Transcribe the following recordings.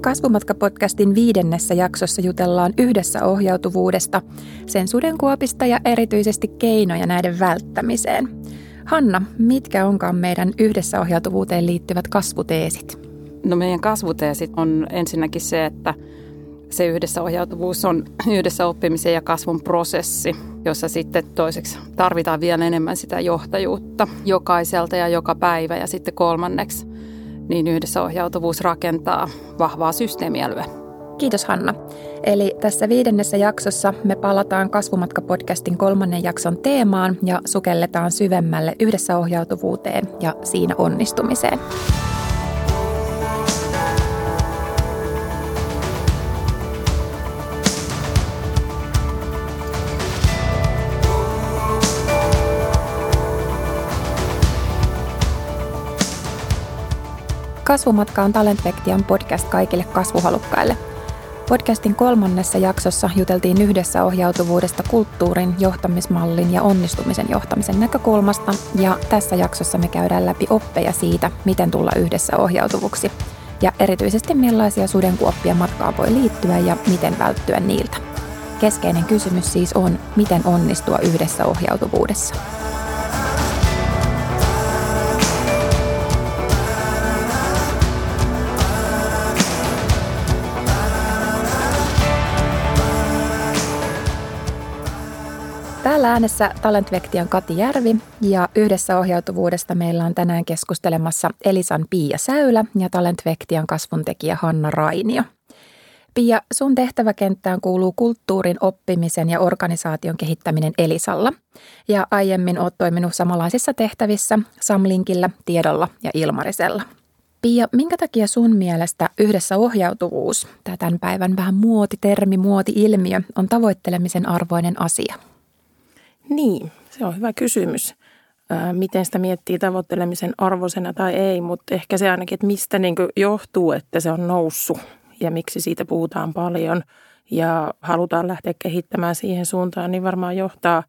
Kasvumatka-podcastin viidennessä jaksossa jutellaan yhdessä ohjautuvuudesta, sen sudenkuopista ja erityisesti keinoja näiden välttämiseen. Hanna, mitkä onkaan meidän yhdessä ohjautuvuuteen liittyvät kasvuteesit? No meidän kasvuteesit on ensinnäkin se, että se yhdessä ohjautuvuus on yhdessä oppimisen ja kasvun prosessi, jossa sitten toiseksi tarvitaan vielä enemmän sitä johtajuutta jokaiselta ja joka päivä. Ja sitten kolmanneksi niin yhdessä ohjautuvuus rakentaa vahvaa systeemiälyä. Kiitos Hanna. Eli tässä viidennessä jaksossa me palataan Kasvumatka-podcastin kolmannen jakson teemaan ja sukelletaan syvemmälle yhdessä ohjautuvuuteen ja siinä onnistumiseen. Kasvumatka on Talentvektian podcast kaikille kasvuhalukkaille. Podcastin kolmannessa jaksossa juteltiin yhdessä ohjautuvuudesta kulttuurin, johtamismallin ja onnistumisen johtamisen näkökulmasta, ja tässä jaksossa me käydään läpi oppeja siitä, miten tulla yhdessä ohjautuvuksi, ja erityisesti millaisia sudenkuoppia matkaan voi liittyä ja miten välttyä niiltä. Keskeinen kysymys siis on, miten onnistua yhdessä ohjautuvuudessa. Äänessä Talentvektian Kati Järvi ja yhdessä ohjautuvuudesta meillä on tänään keskustelemassa Elisan Pia Säylä ja Talentvektian kasvuntekijä Hanna Rainio. Pia, sun tehtäväkenttään kuuluu kulttuurin oppimisen ja organisaation kehittäminen Elisalla. Ja aiemmin oot toiminut samanlaisissa tehtävissä Samlinkillä, Tiedolla ja Ilmarisella. Pia, minkä takia sun mielestä yhdessä ohjautuvuus, tämä tämän päivän vähän muotitermi, muoti-ilmiö, on tavoittelemisen arvoinen asia – niin, se on hyvä kysymys. Miten sitä miettii tavoittelemisen arvoisena tai ei, mutta ehkä se ainakin, että mistä niin johtuu, että se on noussut ja miksi siitä puhutaan paljon ja halutaan lähteä kehittämään siihen suuntaan, niin varmaan johtaa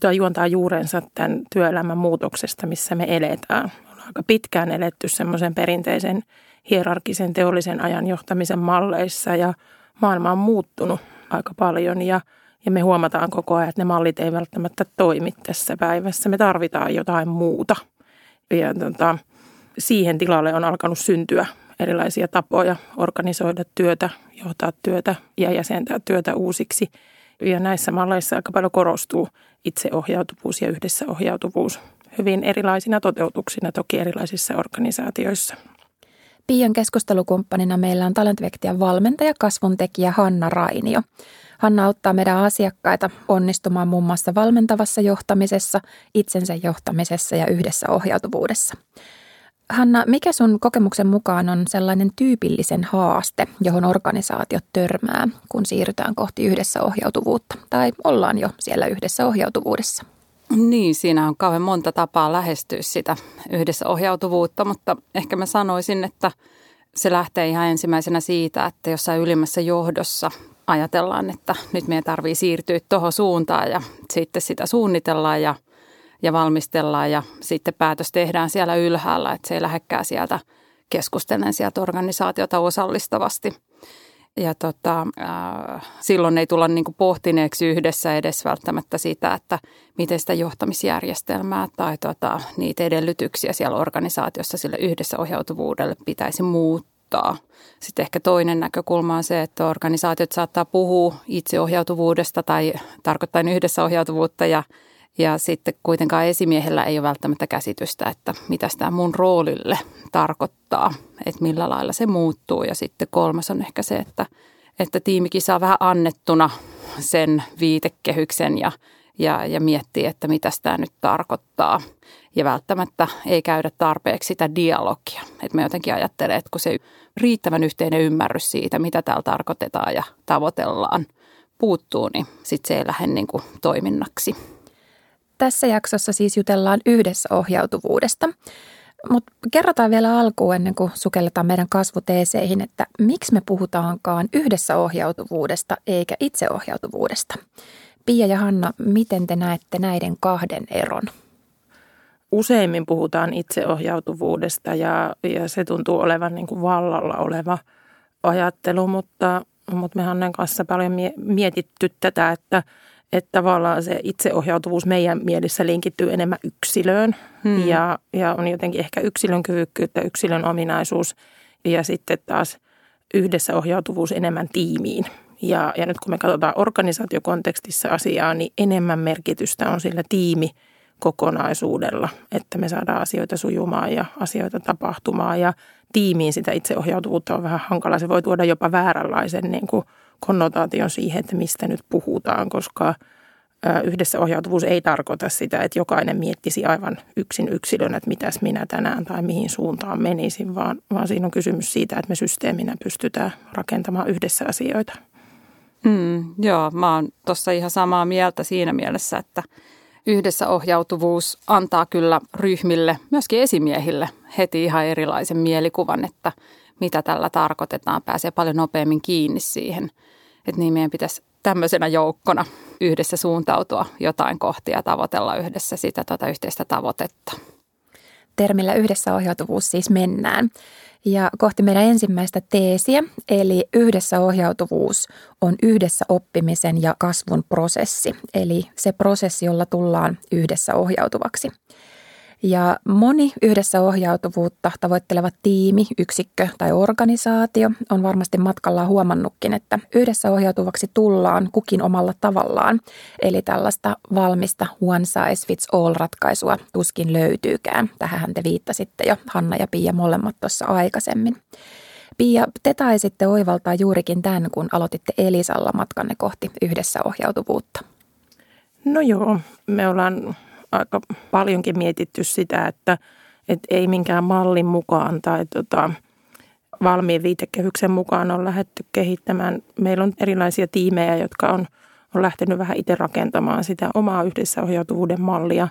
tai juontaa juurensa tämän työelämän muutoksesta, missä me eletään. On aika pitkään eletty semmoisen perinteisen hierarkisen teollisen ajan johtamisen malleissa ja maailma on muuttunut aika paljon ja – ja me huomataan koko ajan, että ne mallit ei välttämättä toimi tässä päivässä. Me tarvitaan jotain muuta. Ja tota, siihen tilalle on alkanut syntyä erilaisia tapoja organisoida työtä, johtaa työtä ja jäsentää työtä uusiksi. Ja näissä malleissa aika paljon korostuu itseohjautuvuus ja yhdessä ohjautuvuus hyvin erilaisina toteutuksina toki erilaisissa organisaatioissa. Pian keskustelukumppanina meillä on Talentvektian valmentaja, kasvuntekijä Hanna Rainio. Hanna auttaa meidän asiakkaita onnistumaan muun muassa valmentavassa johtamisessa, itsensä johtamisessa ja yhdessä ohjautuvuudessa. Hanna, mikä sun kokemuksen mukaan on sellainen tyypillisen haaste, johon organisaatiot törmää, kun siirrytään kohti yhdessä ohjautuvuutta tai ollaan jo siellä yhdessä ohjautuvuudessa? Niin, siinä on kauhean monta tapaa lähestyä sitä yhdessä ohjautuvuutta, mutta ehkä mä sanoisin, että se lähtee ihan ensimmäisenä siitä, että jossain ylimmässä johdossa ajatellaan, että nyt meidän tarvii siirtyä tuohon suuntaan ja sitten sitä suunnitellaan ja, ja valmistellaan ja sitten päätös tehdään siellä ylhäällä, että se ei lähdekään sieltä keskustellen sieltä organisaatiota osallistavasti. Ja tota, äh, silloin ei tulla niin pohtineeksi yhdessä edes välttämättä sitä, että miten sitä johtamisjärjestelmää tai tota, niitä edellytyksiä siellä organisaatiossa sille yhdessä ohjautuvuudelle pitäisi muuttaa muuttaa. Sitten ehkä toinen näkökulma on se, että organisaatiot saattaa puhua itseohjautuvuudesta tai tarkoittaa yhdessä ohjautuvuutta ja, ja sitten kuitenkaan esimiehellä ei ole välttämättä käsitystä, että mitä tämä mun roolille tarkoittaa, että millä lailla se muuttuu. Ja sitten kolmas on ehkä se, että, että tiimikin saa vähän annettuna sen viitekehyksen ja, ja, ja miettii, että mitä tämä nyt tarkoittaa – ja välttämättä ei käydä tarpeeksi sitä dialogia. Et me jotenkin ajattelee, että kun se riittävän yhteinen ymmärrys siitä, mitä täällä tarkoitetaan ja tavoitellaan, puuttuu, niin sitten se ei lähde niin kuin toiminnaksi. Tässä jaksossa siis jutellaan yhdessä ohjautuvuudesta. Mutta kerrotaan vielä alkuun ennen kuin sukelletaan meidän kasvuteeseihin, että miksi me puhutaankaan yhdessä ohjautuvuudesta eikä itseohjautuvuudesta. Pia ja Hanna, miten te näette näiden kahden eron? Useimmin puhutaan itseohjautuvuudesta ja, ja se tuntuu olevan niin kuin vallalla oleva ajattelu, mutta, mutta me Hannen kanssa paljon mietitty tätä, että, että tavallaan se itseohjautuvuus meidän mielessä linkittyy enemmän yksilöön hmm. ja, ja on jotenkin ehkä yksilön kyvykkyyttä, yksilön ominaisuus ja sitten taas yhdessä ohjautuvuus enemmän tiimiin. Ja, ja nyt kun me katsotaan organisaatiokontekstissa asiaa, niin enemmän merkitystä on sillä tiimi kokonaisuudella, että me saadaan asioita sujumaan ja asioita tapahtumaan ja tiimiin sitä itseohjautuvuutta on vähän hankala. Se voi tuoda jopa vääränlaisen niin kuin konnotaation siihen, että mistä nyt puhutaan, koska yhdessä ohjautuvuus ei tarkoita sitä, että jokainen miettisi aivan yksin yksilönä, että mitäs minä tänään tai mihin suuntaan menisin, vaan, vaan siinä on kysymys siitä, että me systeeminä pystytään rakentamaan yhdessä asioita. Mm, joo, mä oon tuossa ihan samaa mieltä siinä mielessä, että yhdessä ohjautuvuus antaa kyllä ryhmille, myöskin esimiehille, heti ihan erilaisen mielikuvan, että mitä tällä tarkoitetaan. Pääsee paljon nopeammin kiinni siihen, että niin meidän pitäisi tämmöisenä joukkona yhdessä suuntautua jotain kohtia ja tavoitella yhdessä sitä tuota yhteistä tavoitetta. Termillä yhdessä ohjautuvuus siis mennään ja kohti meidän ensimmäistä teesiä, eli yhdessä ohjautuvuus on yhdessä oppimisen ja kasvun prosessi, eli se prosessi, jolla tullaan yhdessä ohjautuvaksi. Ja moni yhdessä ohjautuvuutta tavoitteleva tiimi, yksikkö tai organisaatio on varmasti matkalla huomannutkin, että yhdessä ohjautuvaksi tullaan kukin omalla tavallaan. Eli tällaista valmista one size fits all ratkaisua tuskin löytyykään. Tähän te viittasitte jo Hanna ja Pia molemmat tuossa aikaisemmin. Pia, te taisitte oivaltaa juurikin tämän, kun aloititte Elisalla matkanne kohti yhdessä ohjautuvuutta. No joo, me ollaan aika paljonkin mietitty sitä, että, että ei minkään mallin mukaan tai tota, valmiin viitekehyksen mukaan on lähdetty kehittämään. Meillä on erilaisia tiimejä, jotka on, on lähtenyt vähän itse rakentamaan sitä omaa yhdessä ohjautuvuuden mallia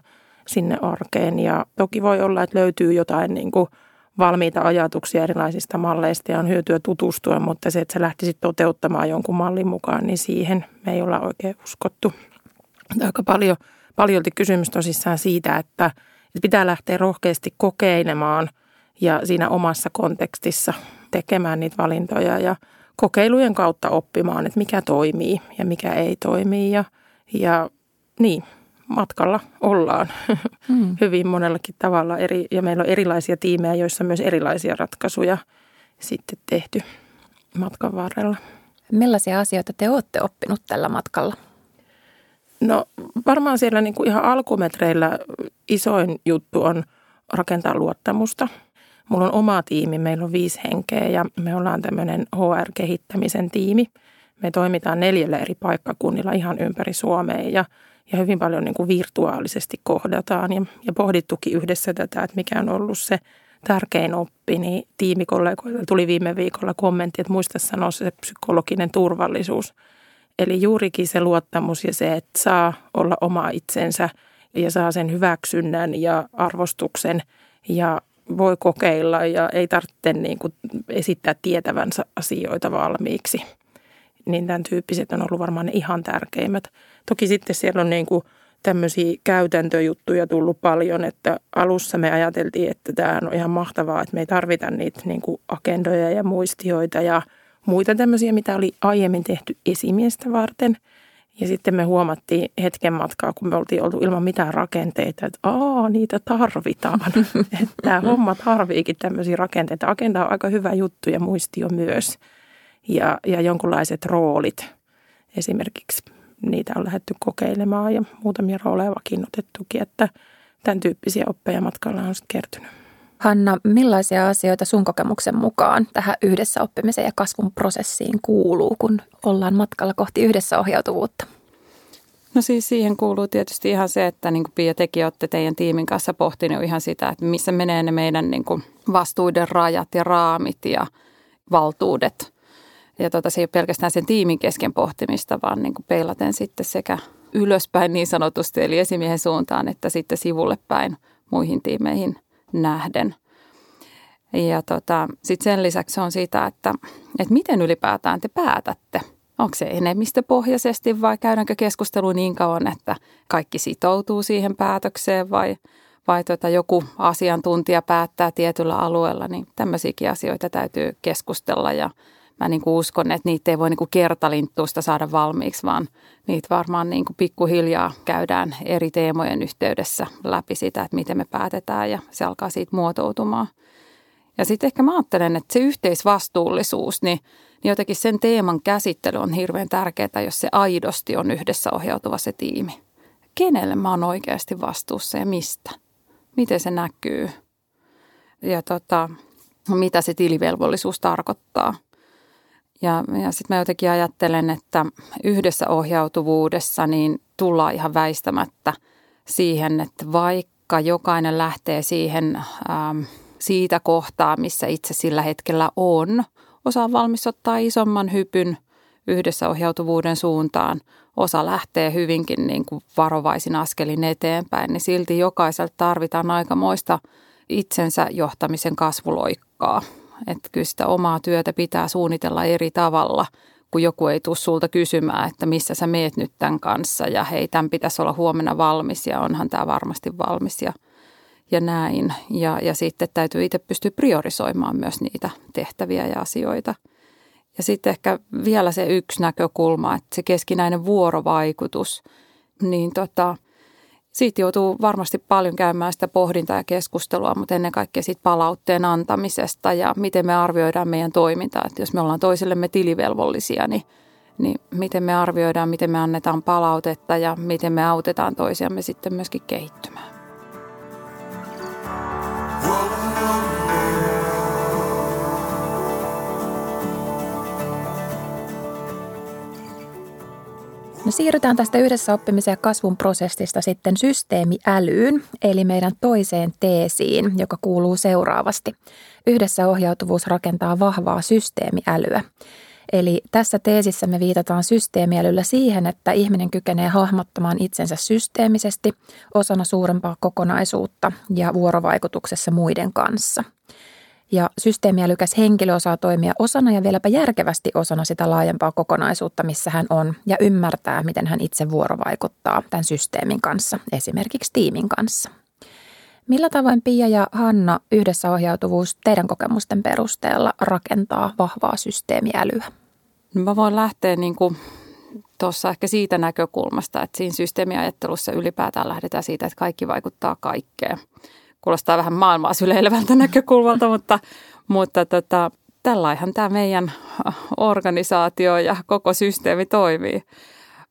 sinne arkeen. Ja toki voi olla, että löytyy jotain niin kuin valmiita ajatuksia erilaisista malleista ja on hyötyä tutustua, mutta se, että sä lähtisit toteuttamaan jonkun mallin mukaan, niin siihen me ei olla oikein uskottu. Aika paljon – paljolti kysymys tosissaan siitä, että pitää lähteä rohkeasti kokeilemaan ja siinä omassa kontekstissa tekemään niitä valintoja ja kokeilujen kautta oppimaan, että mikä toimii ja mikä ei toimi. Ja, ja niin, matkalla ollaan mm. hyvin monellakin tavalla eri, ja meillä on erilaisia tiimejä, joissa on myös erilaisia ratkaisuja sitten tehty matkan varrella. Millaisia asioita te olette oppinut tällä matkalla? No varmaan siellä niin kuin ihan alkumetreillä isoin juttu on rakentaa luottamusta. Mulla on oma tiimi, meillä on viisi henkeä ja me ollaan tämmöinen HR-kehittämisen tiimi. Me toimitaan neljällä eri paikkakunnilla ihan ympäri Suomea ja, ja hyvin paljon niin kuin virtuaalisesti kohdataan. Ja, ja pohdittukin yhdessä tätä, että mikä on ollut se tärkein oppi, niin tiimikollegoilta tuli viime viikolla kommentti, että muista sanoa se psykologinen turvallisuus – Eli juurikin se luottamus ja se, että saa olla oma itsensä ja saa sen hyväksynnän ja arvostuksen ja voi kokeilla ja ei tarvitse niin kuin esittää tietävänsä asioita valmiiksi. Niin tämän tyyppiset on ollut varmaan ne ihan tärkeimmät. Toki sitten siellä on niin kuin tämmöisiä käytäntöjuttuja tullut paljon, että alussa me ajateltiin, että tämä on ihan mahtavaa, että me ei tarvita niitä niin kuin agendoja ja muistioita ja – muita tämmöisiä, mitä oli aiemmin tehty esimiestä varten. Ja sitten me huomattiin hetken matkaa, kun me oltiin oltu ilman mitään rakenteita, että aa, niitä tarvitaan. että tämä homma tarviikin tämmöisiä rakenteita. Agenda on aika hyvä juttu ja muistio myös. Ja, ja jonkunlaiset roolit. Esimerkiksi niitä on lähdetty kokeilemaan ja muutamia rooleja vakiinnutettukin, että tämän tyyppisiä oppeja matkalla on sitten kertynyt. Hanna, millaisia asioita sun kokemuksen mukaan tähän yhdessä oppimisen ja kasvun prosessiin kuuluu, kun ollaan matkalla kohti yhdessä ohjautuvuutta? No siis siihen kuuluu tietysti ihan se, että niin kuin Pia tekin olette teidän tiimin kanssa pohtinut ihan sitä, että missä menee ne meidän niin kuin vastuuden rajat ja raamit ja valtuudet. Ja tota, se ei ole pelkästään sen tiimin kesken pohtimista, vaan niin kuin peilaten sitten sekä ylöspäin niin sanotusti, eli esimiehen suuntaan, että sitten sivulle päin muihin tiimeihin – nähden. Ja tota, sitten sen lisäksi on sitä, että, että miten ylipäätään te päätätte. Onko se enemmistöpohjaisesti vai käydäänkö keskustelu niin kauan, että kaikki sitoutuu siihen päätökseen vai, vai tota joku asiantuntija päättää tietyllä alueella, niin tämmöisiäkin asioita täytyy keskustella ja mä niin kuin uskon, että niitä ei voi niin kuin kertalinttuusta saada valmiiksi, vaan niitä varmaan niin kuin pikkuhiljaa käydään eri teemojen yhteydessä läpi sitä, että miten me päätetään ja se alkaa siitä muotoutumaan. Ja sitten ehkä mä ajattelen, että se yhteisvastuullisuus, niin, niin jotenkin sen teeman käsittely on hirveän tärkeää, jos se aidosti on yhdessä ohjautuva se tiimi. Kenelle mä oon oikeasti vastuussa ja mistä? Miten se näkyy? Ja tota, mitä se tilivelvollisuus tarkoittaa – ja, ja sitten mä jotenkin ajattelen, että yhdessä ohjautuvuudessa niin tullaan ihan väistämättä siihen, että vaikka jokainen lähtee siihen ähm, siitä kohtaa, missä itse sillä hetkellä on, osa valmis ottaa isomman hypyn yhdessä ohjautuvuuden suuntaan, osa lähtee hyvinkin niin kuin varovaisin askelin eteenpäin, niin silti jokaiselta tarvitaan aikamoista itsensä johtamisen kasvuloikkaa – että kyllä sitä omaa työtä pitää suunnitella eri tavalla, kun joku ei tule sulta kysymään, että missä sä meet nyt tämän kanssa ja hei, tämän pitäisi olla huomenna valmis ja onhan tämä varmasti valmis ja, ja näin. Ja, ja sitten täytyy itse pystyä priorisoimaan myös niitä tehtäviä ja asioita. Ja sitten ehkä vielä se yksi näkökulma, että se keskinäinen vuorovaikutus, niin tota – siitä joutuu varmasti paljon käymään sitä pohdintaa ja keskustelua, mutta ennen kaikkea siitä palautteen antamisesta ja miten me arvioidaan meidän toimintaa. Että jos me ollaan toisillemme tilivelvollisia, niin, niin miten me arvioidaan, miten me annetaan palautetta ja miten me autetaan toisiamme sitten myöskin kehittymään. No siirrytään tästä yhdessä oppimisen ja kasvun prosessista sitten systeemiälyyn, eli meidän toiseen teesiin, joka kuuluu seuraavasti. Yhdessä ohjautuvuus rakentaa vahvaa systeemiälyä. Eli tässä teesissä me viitataan systeemiälyllä siihen, että ihminen kykenee hahmottamaan itsensä systeemisesti osana suurempaa kokonaisuutta ja vuorovaikutuksessa muiden kanssa – ja systeemiälykäs henkilö osaa toimia osana ja vieläpä järkevästi osana sitä laajempaa kokonaisuutta, missä hän on, ja ymmärtää, miten hän itse vuorovaikuttaa tämän systeemin kanssa, esimerkiksi tiimin kanssa. Millä tavoin Pia ja Hanna yhdessä ohjautuvuus teidän kokemusten perusteella rakentaa vahvaa systeemiälyä? No mä voin lähteä niin kuin tuossa ehkä siitä näkökulmasta, että siinä systeemiajattelussa ylipäätään lähdetään siitä, että kaikki vaikuttaa kaikkeen kuulostaa vähän maailmaa syleilevältä näkökulmalta, mutta, mutta tota, tällaihan tämä meidän organisaatio ja koko systeemi toimii.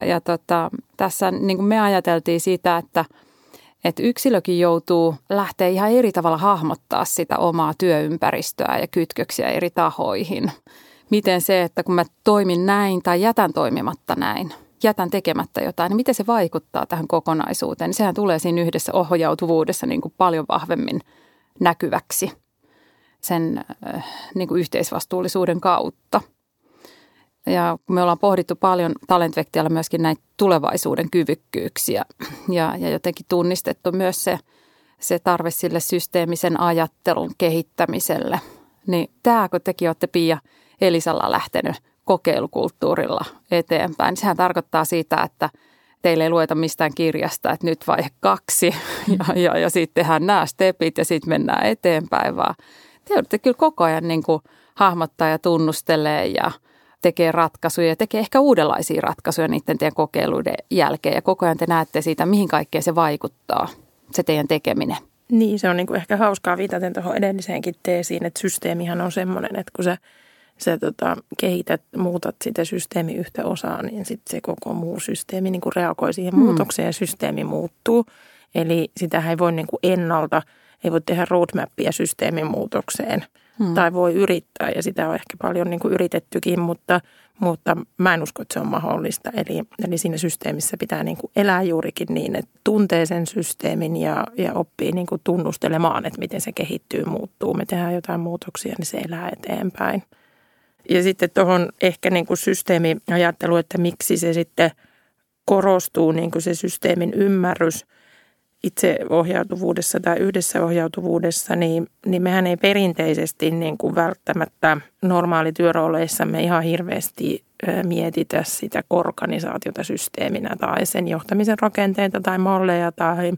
Ja tota, tässä niin me ajateltiin sitä, että, että yksilökin joutuu lähteä ihan eri tavalla hahmottaa sitä omaa työympäristöä ja kytköksiä eri tahoihin. Miten se, että kun mä toimin näin tai jätän toimimatta näin – jätän tekemättä jotain, niin miten se vaikuttaa tähän kokonaisuuteen, niin sehän tulee siinä yhdessä ohjautuvuudessa niin kuin paljon vahvemmin näkyväksi sen äh, niin kuin yhteisvastuullisuuden kautta. Ja me ollaan pohdittu paljon Talentvektialla myöskin näitä tulevaisuuden kyvykkyyksiä ja, ja jotenkin tunnistettu myös se, se tarve sille systeemisen ajattelun kehittämiselle. Niin tämä, kun tekin olette Pia Elisalla lähtenyt kokeilukulttuurilla eteenpäin. Sehän tarkoittaa sitä, että teille ei lueta mistään kirjasta, että nyt vaihe kaksi ja, ja, ja sitten tehdään nämä stepit ja sitten mennään eteenpäin, vaan te joudutte kyllä koko ajan niin kuin hahmottaa ja tunnustelee ja tekee ratkaisuja ja tekee ehkä uudenlaisia ratkaisuja niiden teidän kokeiluiden jälkeen ja koko ajan te näette siitä, mihin kaikkeen se vaikuttaa, se teidän tekeminen. Niin, se on niin kuin ehkä hauskaa viitaten tuohon edelliseenkin teesiin, että systeemihän on semmoinen, että kun se – sä tota, kehität, muutat sitä systeemi yhtä osaa, niin sitten se koko muu systeemi niin kuin reagoi siihen hmm. muutokseen ja systeemi muuttuu. Eli sitä ei voi niin kuin ennalta, ei voi tehdä roadmappia systeemin muutokseen. Hmm. Tai voi yrittää ja sitä on ehkä paljon niin kuin yritettykin, mutta, mutta mä en usko, että se on mahdollista. Eli, eli siinä systeemissä pitää niin kuin elää juurikin niin, että tuntee sen systeemin ja, ja oppii niin kuin tunnustelemaan, että miten se kehittyy, muuttuu. Me tehdään jotain muutoksia, niin se elää eteenpäin. Ja sitten tuohon ehkä niin kuin systeemiajattelu, että miksi se sitten korostuu niin kuin se systeemin ymmärrys itseohjautuvuudessa tai yhdessä ohjautuvuudessa, niin, niin mehän ei perinteisesti niin kuin välttämättä normaalityörooleissamme ihan hirveästi mietitä sitä organisaatiota systeeminä tai sen johtamisen rakenteita tai malleja tai,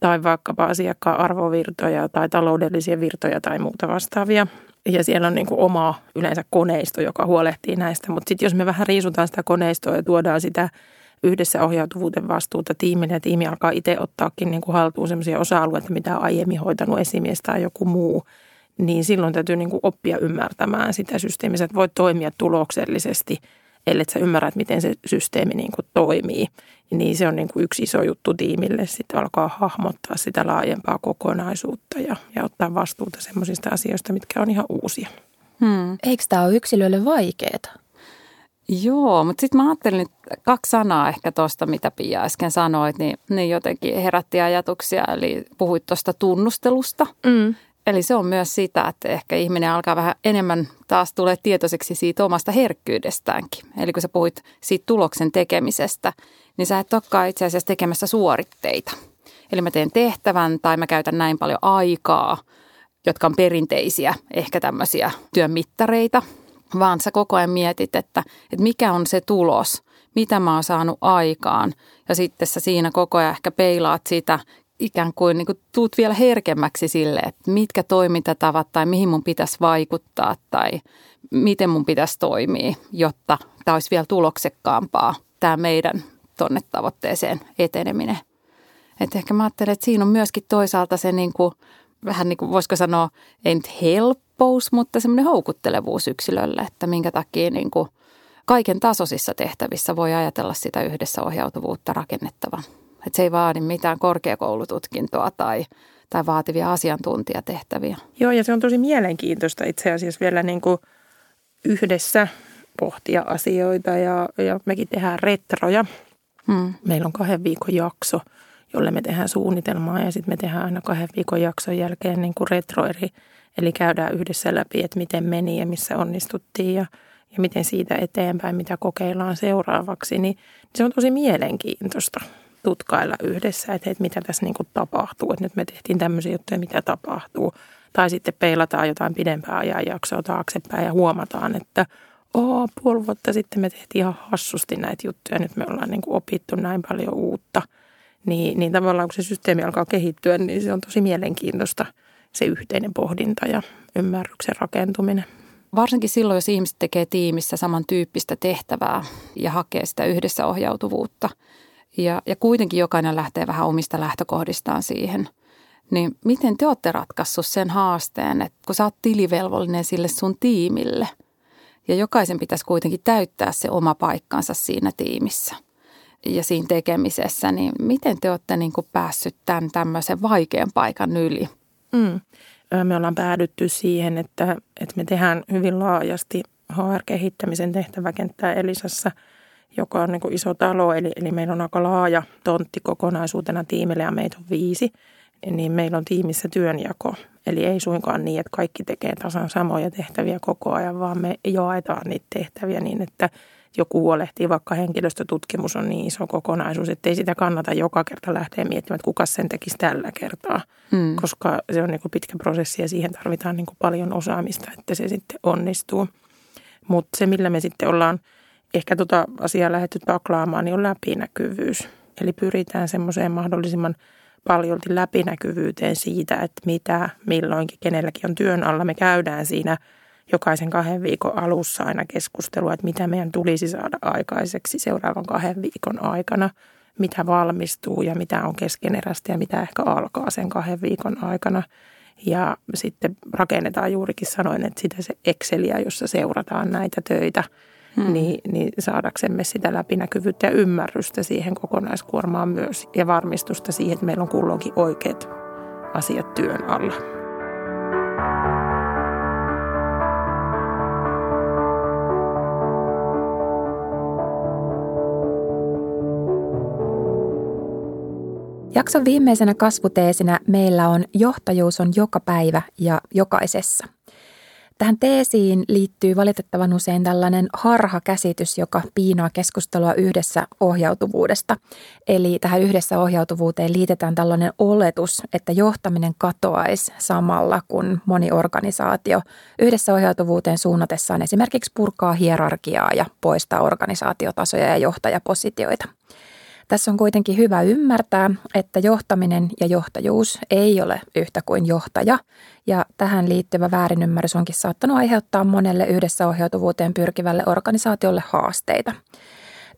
tai vaikkapa asiakkaan arvovirtoja tai taloudellisia virtoja tai muuta vastaavia ja siellä on niin kuin oma yleensä koneisto, joka huolehtii näistä. Mutta sitten jos me vähän riisutaan sitä koneistoa ja tuodaan sitä yhdessä ohjautuvuuden vastuuta tiimille ja tiimi alkaa itse ottaakin niin kuin haltuun sellaisia osa-alueita, mitä on aiemmin hoitanut esimies tai joku muu, niin silloin täytyy niin kuin oppia ymmärtämään sitä systeemiä, että voit toimia tuloksellisesti, ellei sä ymmärrät, miten se systeemi niin kuin toimii. Niin se on niin kuin yksi iso juttu tiimille, sitten alkaa hahmottaa sitä laajempaa kokonaisuutta ja, ja ottaa vastuuta semmoisista asioista, mitkä on ihan uusia. Hmm. Eikö tämä ole yksilöille vaikeaa? Joo, mutta sitten mä ajattelin että kaksi sanaa ehkä tuosta, mitä Pia äsken sanoit, niin ne jotenkin herätti ajatuksia. Eli puhuit tuosta tunnustelusta. Mm. Eli se on myös sitä, että ehkä ihminen alkaa vähän enemmän taas tulee tietoiseksi siitä omasta herkkyydestäänkin. Eli kun sä puhuit siitä tuloksen tekemisestä, niin sä et olekaan itse asiassa tekemässä suoritteita. Eli mä teen tehtävän tai mä käytän näin paljon aikaa, jotka on perinteisiä, ehkä tämmöisiä työmittareita – vaan sä koko ajan mietit, että, että mikä on se tulos, mitä mä oon saanut aikaan. Ja sitten sä siinä koko ajan ehkä peilaat sitä, ikään kuin, niin kuin tuut vielä herkemmäksi sille, että mitkä toimintatavat tai mihin mun pitäisi vaikuttaa tai miten mun pitäisi toimia, jotta tämä olisi vielä tuloksekkaampaa, tämä meidän tonne tavoitteeseen eteneminen. Et ehkä mä ajattelen, että siinä on myöskin toisaalta se niin kuin, vähän niin kuin voisiko sanoa, ei nyt helppo, helppous, mutta semmoinen houkuttelevuus yksilölle, että minkä takia niin kuin kaiken tasoisissa tehtävissä voi ajatella sitä yhdessä ohjautuvuutta rakennettavan. Että se ei vaadi mitään korkeakoulututkintoa tai, tai vaativia asiantuntijatehtäviä. Joo, ja se on tosi mielenkiintoista itse asiassa vielä niin kuin yhdessä pohtia asioita ja, ja mekin tehdään retroja. Hmm. Meillä on kahden viikon jakso, jolle me tehdään suunnitelmaa ja sitten me tehdään aina kahden viikon jakson jälkeen niin kuin retro eri Eli käydään yhdessä läpi, että miten meni ja missä onnistuttiin ja, ja miten siitä eteenpäin, mitä kokeillaan seuraavaksi. Niin se on tosi mielenkiintoista tutkailla yhdessä, että, että mitä tässä niin kuin tapahtuu. Että nyt me tehtiin tämmöisiä juttuja, mitä tapahtuu. Tai sitten peilataan jotain pidempää ajanjaksoa taaksepäin ja huomataan, että Oo, puoli vuotta sitten me tehtiin ihan hassusti näitä juttuja. Nyt me ollaan niin kuin opittu näin paljon uutta. Niin, niin tavallaan kun se systeemi alkaa kehittyä, niin se on tosi mielenkiintoista – se yhteinen pohdinta ja ymmärryksen rakentuminen. Varsinkin silloin, jos ihmiset tekee tiimissä samantyyppistä tehtävää ja hakee sitä yhdessä ohjautuvuutta. Ja, ja kuitenkin jokainen lähtee vähän omista lähtökohdistaan siihen. Niin miten te olette ratkaissut sen haasteen, että kun sä oot tilivelvollinen sille sun tiimille ja jokaisen pitäisi kuitenkin täyttää se oma paikkansa siinä tiimissä ja siinä tekemisessä, niin miten te olette niin kuin päässyt tämän tämmöisen vaikean paikan yli? Mm. Me ollaan päädytty siihen, että, että me tehdään hyvin laajasti HR-kehittämisen tehtäväkenttää Elisassa, joka on niin kuin iso talo, eli, eli meillä on aika laaja tontti kokonaisuutena tiimille ja meitä on viisi, niin meillä on tiimissä työnjako. Eli ei suinkaan niin, että kaikki tekee tasan samoja tehtäviä koko ajan, vaan me jaetaan niitä tehtäviä niin, että – joku huolehtii, vaikka henkilöstötutkimus on niin iso kokonaisuus, että ei sitä kannata joka kerta lähteä miettimään, että kuka sen tekisi tällä kertaa, mm. koska se on niin kuin pitkä prosessi ja siihen tarvitaan niin kuin paljon osaamista, että se sitten onnistuu. Mutta se, millä me sitten ollaan ehkä tota asiaa lähdetty taklaamaan, niin on läpinäkyvyys. Eli pyritään semmoiseen mahdollisimman paljolti läpinäkyvyyteen siitä, että mitä milloinkin kenelläkin on työn alla. Me käydään siinä – jokaisen kahden viikon alussa aina keskustelua, että mitä meidän tulisi saada aikaiseksi seuraavan kahden viikon aikana, mitä valmistuu ja mitä on keskeneräistä ja mitä ehkä alkaa sen kahden viikon aikana. Ja sitten rakennetaan juurikin sanoin, että sitä se Exceliä, jossa seurataan näitä töitä, hmm. niin, niin saadaksemme sitä läpinäkyvyyttä ja ymmärrystä siihen kokonaiskuormaan myös ja varmistusta siihen, että meillä on kulloinkin oikeat asiat työn alla. Jakson viimeisenä kasvuteesinä meillä on johtajuus on joka päivä ja jokaisessa. Tähän teesiin liittyy valitettavan usein tällainen harha-käsitys, joka piinaa keskustelua yhdessä ohjautuvuudesta. Eli tähän yhdessä ohjautuvuuteen liitetään tällainen oletus, että johtaminen katoaisi samalla, kun moni organisaatio yhdessä ohjautuvuuteen suunnatessaan esimerkiksi purkaa hierarkiaa ja poistaa organisaatiotasoja ja johtajapositioita. Tässä on kuitenkin hyvä ymmärtää, että johtaminen ja johtajuus ei ole yhtä kuin johtaja, ja tähän liittyvä väärinymmärrys onkin saattanut aiheuttaa monelle yhdessä ohjautuvuuteen pyrkivälle organisaatiolle haasteita.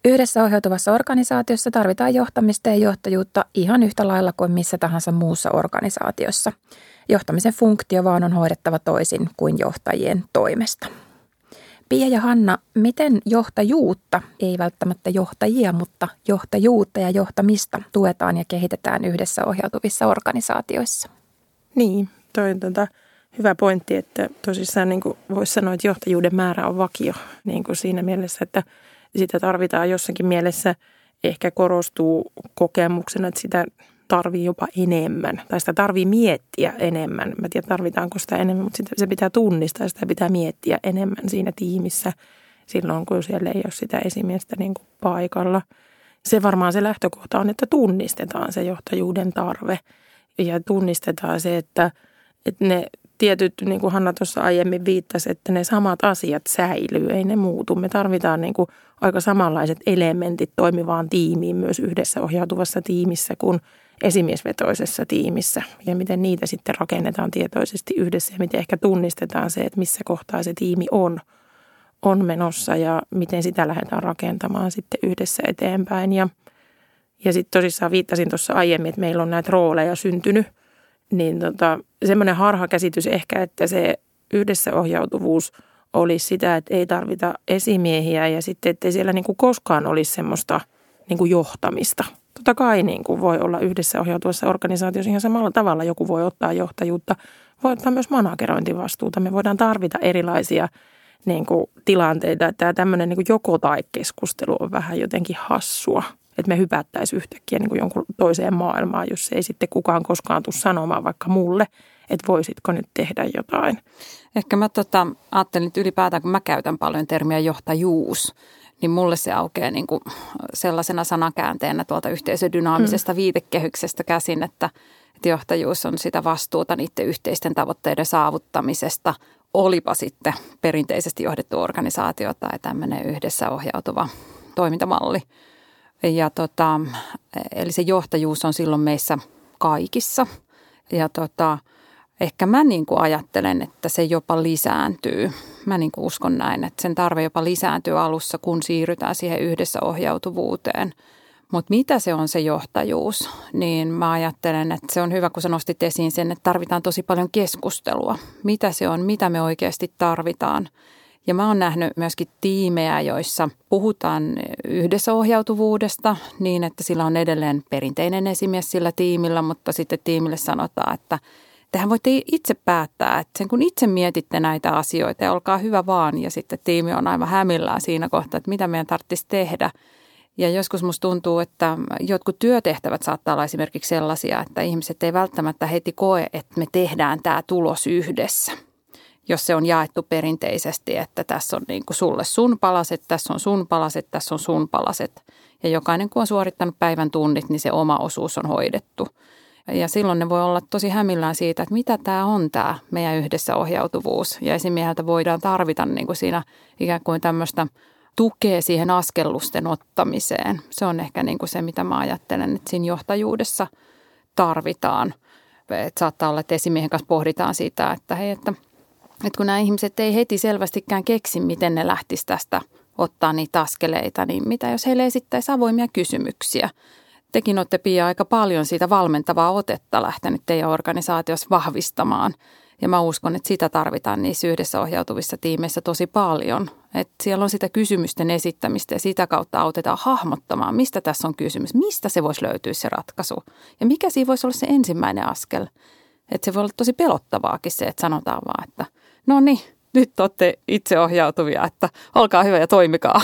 Yhdessä ohjautuvassa organisaatiossa tarvitaan johtamista ja johtajuutta ihan yhtä lailla kuin missä tahansa muussa organisaatiossa. Johtamisen funktio vaan on hoidettava toisin kuin johtajien toimesta. Pia ja Hanna, miten johtajuutta, ei välttämättä johtajia, mutta johtajuutta ja johtamista tuetaan ja kehitetään yhdessä ohjautuvissa organisaatioissa? Niin, toi on tota, hyvä pointti, että tosissaan niin voisi sanoa, että johtajuuden määrä on vakio niin kuin siinä mielessä, että sitä tarvitaan jossakin mielessä, ehkä korostuu kokemuksena, että sitä tarvii jopa enemmän tai sitä tarvii miettiä enemmän. Mä tiedän, tarvitaanko sitä enemmän, mutta sitä, se pitää tunnistaa ja sitä pitää miettiä enemmän siinä tiimissä silloin, kun siellä ei ole sitä esimiestä niin kuin paikalla. Se varmaan se lähtökohta on, että tunnistetaan se johtajuuden tarve ja tunnistetaan se, että, että ne tietyt, niin kuin Hanna tuossa aiemmin viittasi, että ne samat asiat säilyy, ei ne muutu. Me tarvitaan niin kuin aika samanlaiset elementit toimivaan tiimiin myös yhdessä ohjautuvassa tiimissä kuin esimiesvetoisessa tiimissä ja miten niitä sitten rakennetaan tietoisesti yhdessä ja miten ehkä tunnistetaan se, että missä kohtaa se tiimi on, on menossa ja miten sitä lähdetään rakentamaan sitten yhdessä eteenpäin. Ja, ja sitten tosissaan viittasin tuossa aiemmin, että meillä on näitä rooleja syntynyt, niin tota, semmoinen harhakäsitys ehkä, että se yhdessä ohjautuvuus olisi sitä, että ei tarvita esimiehiä ja sitten, ettei siellä niin kuin koskaan olisi semmoista niin kuin johtamista – totta kai niin kuin voi olla yhdessä ohjautuvassa organisaatiossa ihan samalla tavalla. Joku voi ottaa johtajuutta, voi ottaa myös managerointivastuuta. Me voidaan tarvita erilaisia niin kuin, tilanteita. Tämä tämmöinen niin joko-tai-keskustelu on vähän jotenkin hassua. Että me hypättäisiin yhtäkkiä niin kuin jonkun toiseen maailmaan, jos ei sitten kukaan koskaan tule sanomaan vaikka mulle, että voisitko nyt tehdä jotain. Ehkä mä tota, ajattelin, että ylipäätään kun mä käytän paljon termiä johtajuus, niin mulle se aukeaa niin kuin sellaisena sanakäänteenä tuolta yhteisödynaamisesta mm. viitekehyksestä käsin, että, että johtajuus on sitä vastuuta niiden yhteisten tavoitteiden saavuttamisesta, olipa sitten perinteisesti johdettu organisaatio tai tämmöinen yhdessä ohjautuva toimintamalli. Ja tota, eli se johtajuus on silloin meissä kaikissa. Ja tota, ehkä mä niin kuin ajattelen, että se jopa lisääntyy. Mä niin kuin uskon näin, että sen tarve jopa lisääntyy alussa, kun siirrytään siihen yhdessä ohjautuvuuteen. Mutta mitä se on se johtajuus, niin mä ajattelen, että se on hyvä, kun sä nostit esiin sen, että tarvitaan tosi paljon keskustelua. Mitä se on, mitä me oikeasti tarvitaan. Ja mä oon nähnyt myöskin tiimejä, joissa puhutaan yhdessä ohjautuvuudesta niin, että sillä on edelleen perinteinen esimies sillä tiimillä, mutta sitten tiimille sanotaan, että – Tehän voitte itse päättää, että sen kun itse mietitte näitä asioita ja olkaa hyvä vaan ja sitten tiimi on aivan hämillään siinä kohtaa, että mitä meidän tarvitsisi tehdä. Ja joskus musta tuntuu, että jotkut työtehtävät saattaa olla esimerkiksi sellaisia, että ihmiset ei välttämättä heti koe, että me tehdään tämä tulos yhdessä. Jos se on jaettu perinteisesti, että tässä on niin kuin sulle sun palaset, tässä on sun palaset, tässä on sun palaset. Ja jokainen kun on suorittanut päivän tunnit, niin se oma osuus on hoidettu – ja silloin ne voi olla tosi hämillään siitä, että mitä tämä on tämä meidän yhdessä ohjautuvuus. Ja esimieheltä voidaan tarvita niin kuin siinä ikään kuin tämmöistä tukea siihen askellusten ottamiseen. Se on ehkä niin kuin se, mitä mä ajattelen, että siinä johtajuudessa tarvitaan. Että saattaa olla, että esimiehen kanssa pohditaan sitä, että hei, että, että kun nämä ihmiset ei heti selvästikään keksi, miten ne lähtisi tästä ottaa niitä askeleita, niin mitä jos heille esittäisi avoimia kysymyksiä – tekin olette Pia aika paljon siitä valmentavaa otetta lähtenyt teidän organisaatiossa vahvistamaan. Ja mä uskon, että sitä tarvitaan niissä yhdessä ohjautuvissa tiimeissä tosi paljon. Että siellä on sitä kysymysten esittämistä ja sitä kautta autetaan hahmottamaan, mistä tässä on kysymys, mistä se voisi löytyä se ratkaisu. Ja mikä siinä voisi olla se ensimmäinen askel. Että se voi olla tosi pelottavaakin se, että sanotaan vaan, että no niin, nyt olette itseohjautuvia, että olkaa hyvä ja toimikaa.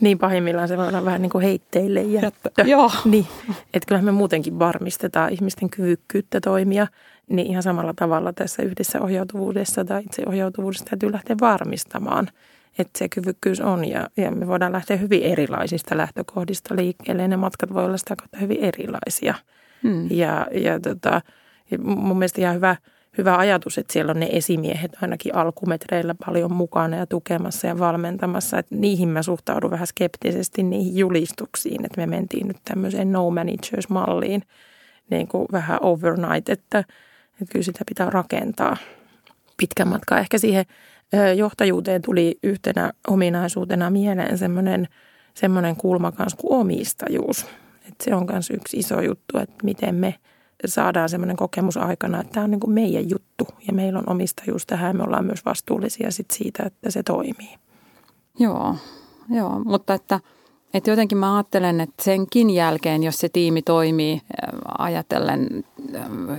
Niin pahimmillaan se voi olla vähän niin kuin heitteille jättö. Joo. Niin, että kyllähän me muutenkin varmistetaan ihmisten kyvykkyyttä toimia, niin ihan samalla tavalla tässä yhdessä ohjautuvuudessa tai itse ohjautuvuudessa täytyy lähteä varmistamaan, että se kyvykkyys on ja, ja me voidaan lähteä hyvin erilaisista lähtökohdista liikkeelle ja ne matkat voi olla sitä kautta hyvin erilaisia. Hmm. Ja, ja, tota, ja mun mielestä ihan hyvä, hyvä ajatus, että siellä on ne esimiehet ainakin alkumetreillä paljon mukana ja tukemassa ja valmentamassa. Että niihin mä suhtaudun vähän skeptisesti niihin julistuksiin, että me mentiin nyt tämmöiseen no managers-malliin niin kuin vähän overnight, että, että kyllä sitä pitää rakentaa pitkän matkaa. Ehkä siihen johtajuuteen tuli yhtenä ominaisuutena mieleen semmoinen, semmoinen kulma kanssa kuin omistajuus. Että se on myös yksi iso juttu, että miten me saadaan semmoinen kokemus aikana, että tämä on niin kuin meidän juttu ja meillä on omistajuus tähän ja me ollaan myös vastuullisia sit siitä, että se toimii. Joo, joo mutta että, että jotenkin mä ajattelen, että senkin jälkeen, jos se tiimi toimii ajatellen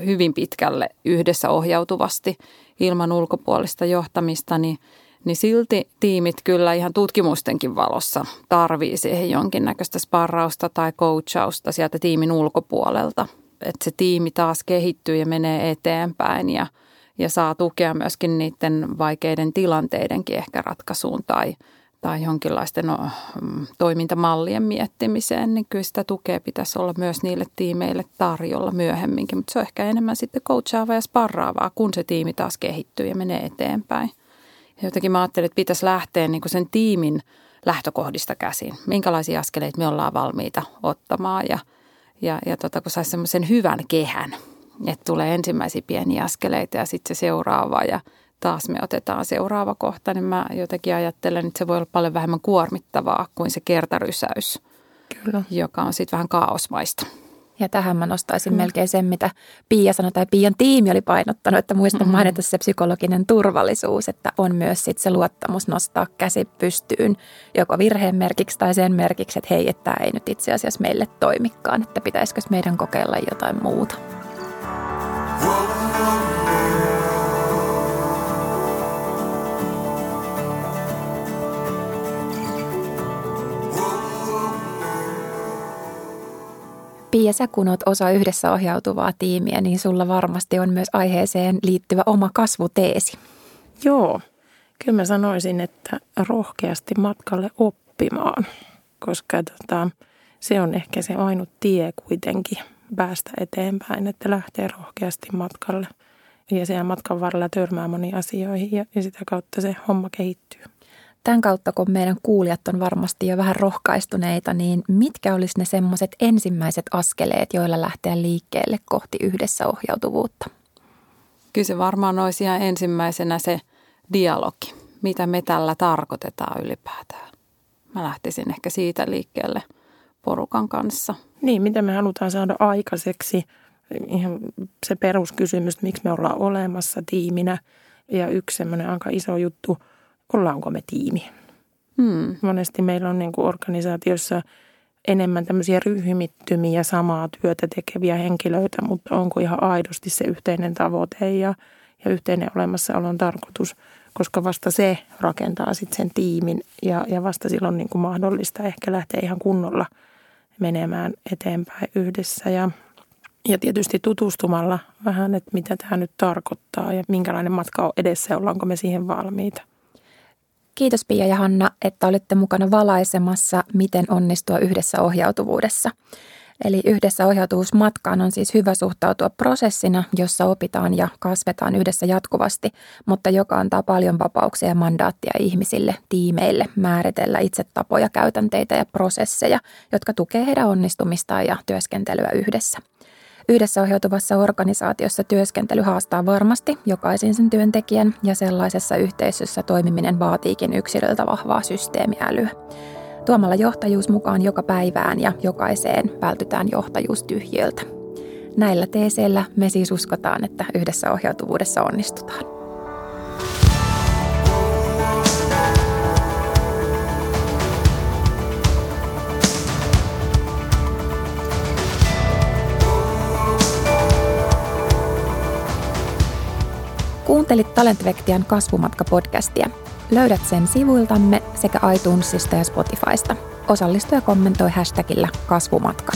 hyvin pitkälle yhdessä ohjautuvasti ilman ulkopuolista johtamista, niin, niin silti tiimit kyllä ihan tutkimustenkin valossa tarvii siihen jonkinnäköistä sparrausta tai coachausta sieltä tiimin ulkopuolelta. Että se tiimi taas kehittyy ja menee eteenpäin ja, ja saa tukea myöskin niiden vaikeiden tilanteidenkin ehkä ratkaisuun tai, tai jonkinlaisten no, mm, toimintamallien miettimiseen, niin kyllä sitä tukea pitäisi olla myös niille tiimeille tarjolla myöhemminkin. Mutta se on ehkä enemmän sitten coachaavaa ja sparraavaa, kun se tiimi taas kehittyy ja menee eteenpäin. Jotenkin mä ajattelin, että pitäisi lähteä niin kuin sen tiimin lähtökohdista käsin. Minkälaisia askeleita me ollaan valmiita ottamaan ja, ja, ja tota, kun saisi semmoisen hyvän kehän, että tulee ensimmäisiä pieniä askeleita ja sitten se seuraava ja – taas me otetaan seuraava kohta, niin mä jotenkin ajattelen, että se voi olla paljon vähemmän kuormittavaa kuin se kertarysäys, Kyllä. joka on sitten vähän kaosmaista. Ja tähän mä nostaisin Kyllä. melkein sen, mitä Pia sanoi, tai Pian tiimi oli painottanut, että muistan mm-hmm. mainita se psykologinen turvallisuus, että on myös sit se luottamus nostaa käsi pystyyn, joko virheen merkiksi tai sen merkiksi, että hei, että tämä ei nyt itse asiassa meille toimikaan, että pitäisikö meidän kokeilla jotain muuta. Pia, sä kun oot osa yhdessä ohjautuvaa tiimiä, niin sulla varmasti on myös aiheeseen liittyvä oma kasvuteesi. Joo, kyllä mä sanoisin, että rohkeasti matkalle oppimaan, koska tota, se on ehkä se ainut tie kuitenkin päästä eteenpäin, että lähtee rohkeasti matkalle. Ja siellä matkan varrella törmää moniin asioihin ja, ja sitä kautta se homma kehittyy. Tämän kautta, kun meidän kuulijat on varmasti jo vähän rohkaistuneita, niin mitkä olisi ne semmoiset ensimmäiset askeleet, joilla lähteä liikkeelle kohti yhdessä ohjautuvuutta? Kyllä se varmaan olisi ihan ensimmäisenä se dialogi, mitä me tällä tarkoitetaan ylipäätään. Mä lähtisin ehkä siitä liikkeelle porukan kanssa. Niin, mitä me halutaan saada aikaiseksi. Ihan se peruskysymys, miksi me ollaan olemassa tiiminä. Ja yksi semmoinen aika iso juttu – ollaanko me tiimi. Hmm. Monesti meillä on niin kuin organisaatiossa enemmän tämmöisiä ryhmittymiä samaa työtä tekeviä henkilöitä, mutta onko ihan aidosti se yhteinen tavoite ja, ja yhteinen olemassaolon tarkoitus, koska vasta se rakentaa sitten sen tiimin ja, ja vasta silloin niin kuin mahdollista ehkä lähteä ihan kunnolla menemään eteenpäin yhdessä ja, ja tietysti tutustumalla vähän, että mitä tämä nyt tarkoittaa ja minkälainen matka on edessä ja ollaanko me siihen valmiita. Kiitos Pia ja Hanna, että olette mukana valaisemassa, miten onnistua yhdessä ohjautuvuudessa. Eli yhdessä ohjautuvuusmatkaan on siis hyvä suhtautua prosessina, jossa opitaan ja kasvetaan yhdessä jatkuvasti, mutta joka antaa paljon vapauksia ja mandaattia ihmisille, tiimeille määritellä itse tapoja, käytänteitä ja prosesseja, jotka tukee heidän onnistumistaan ja työskentelyä yhdessä. Yhdessä ohjautuvassa organisaatiossa työskentely haastaa varmasti jokaisen sen työntekijän ja sellaisessa yhteisössä toimiminen vaatiikin yksilöltä vahvaa systeemiälyä. Tuomalla johtajuus mukaan joka päivään ja jokaiseen vältytään johtajuustyhjiöltä. Näillä teeseillä me siis uskotaan, että yhdessä ohjautuvuudessa onnistutaan. Kuuntelit Talentvektian kasvumatka-podcastia. Löydät sen sivuiltamme sekä iTunesista ja Spotifysta. Osallistu ja kommentoi hashtagillä kasvumatka.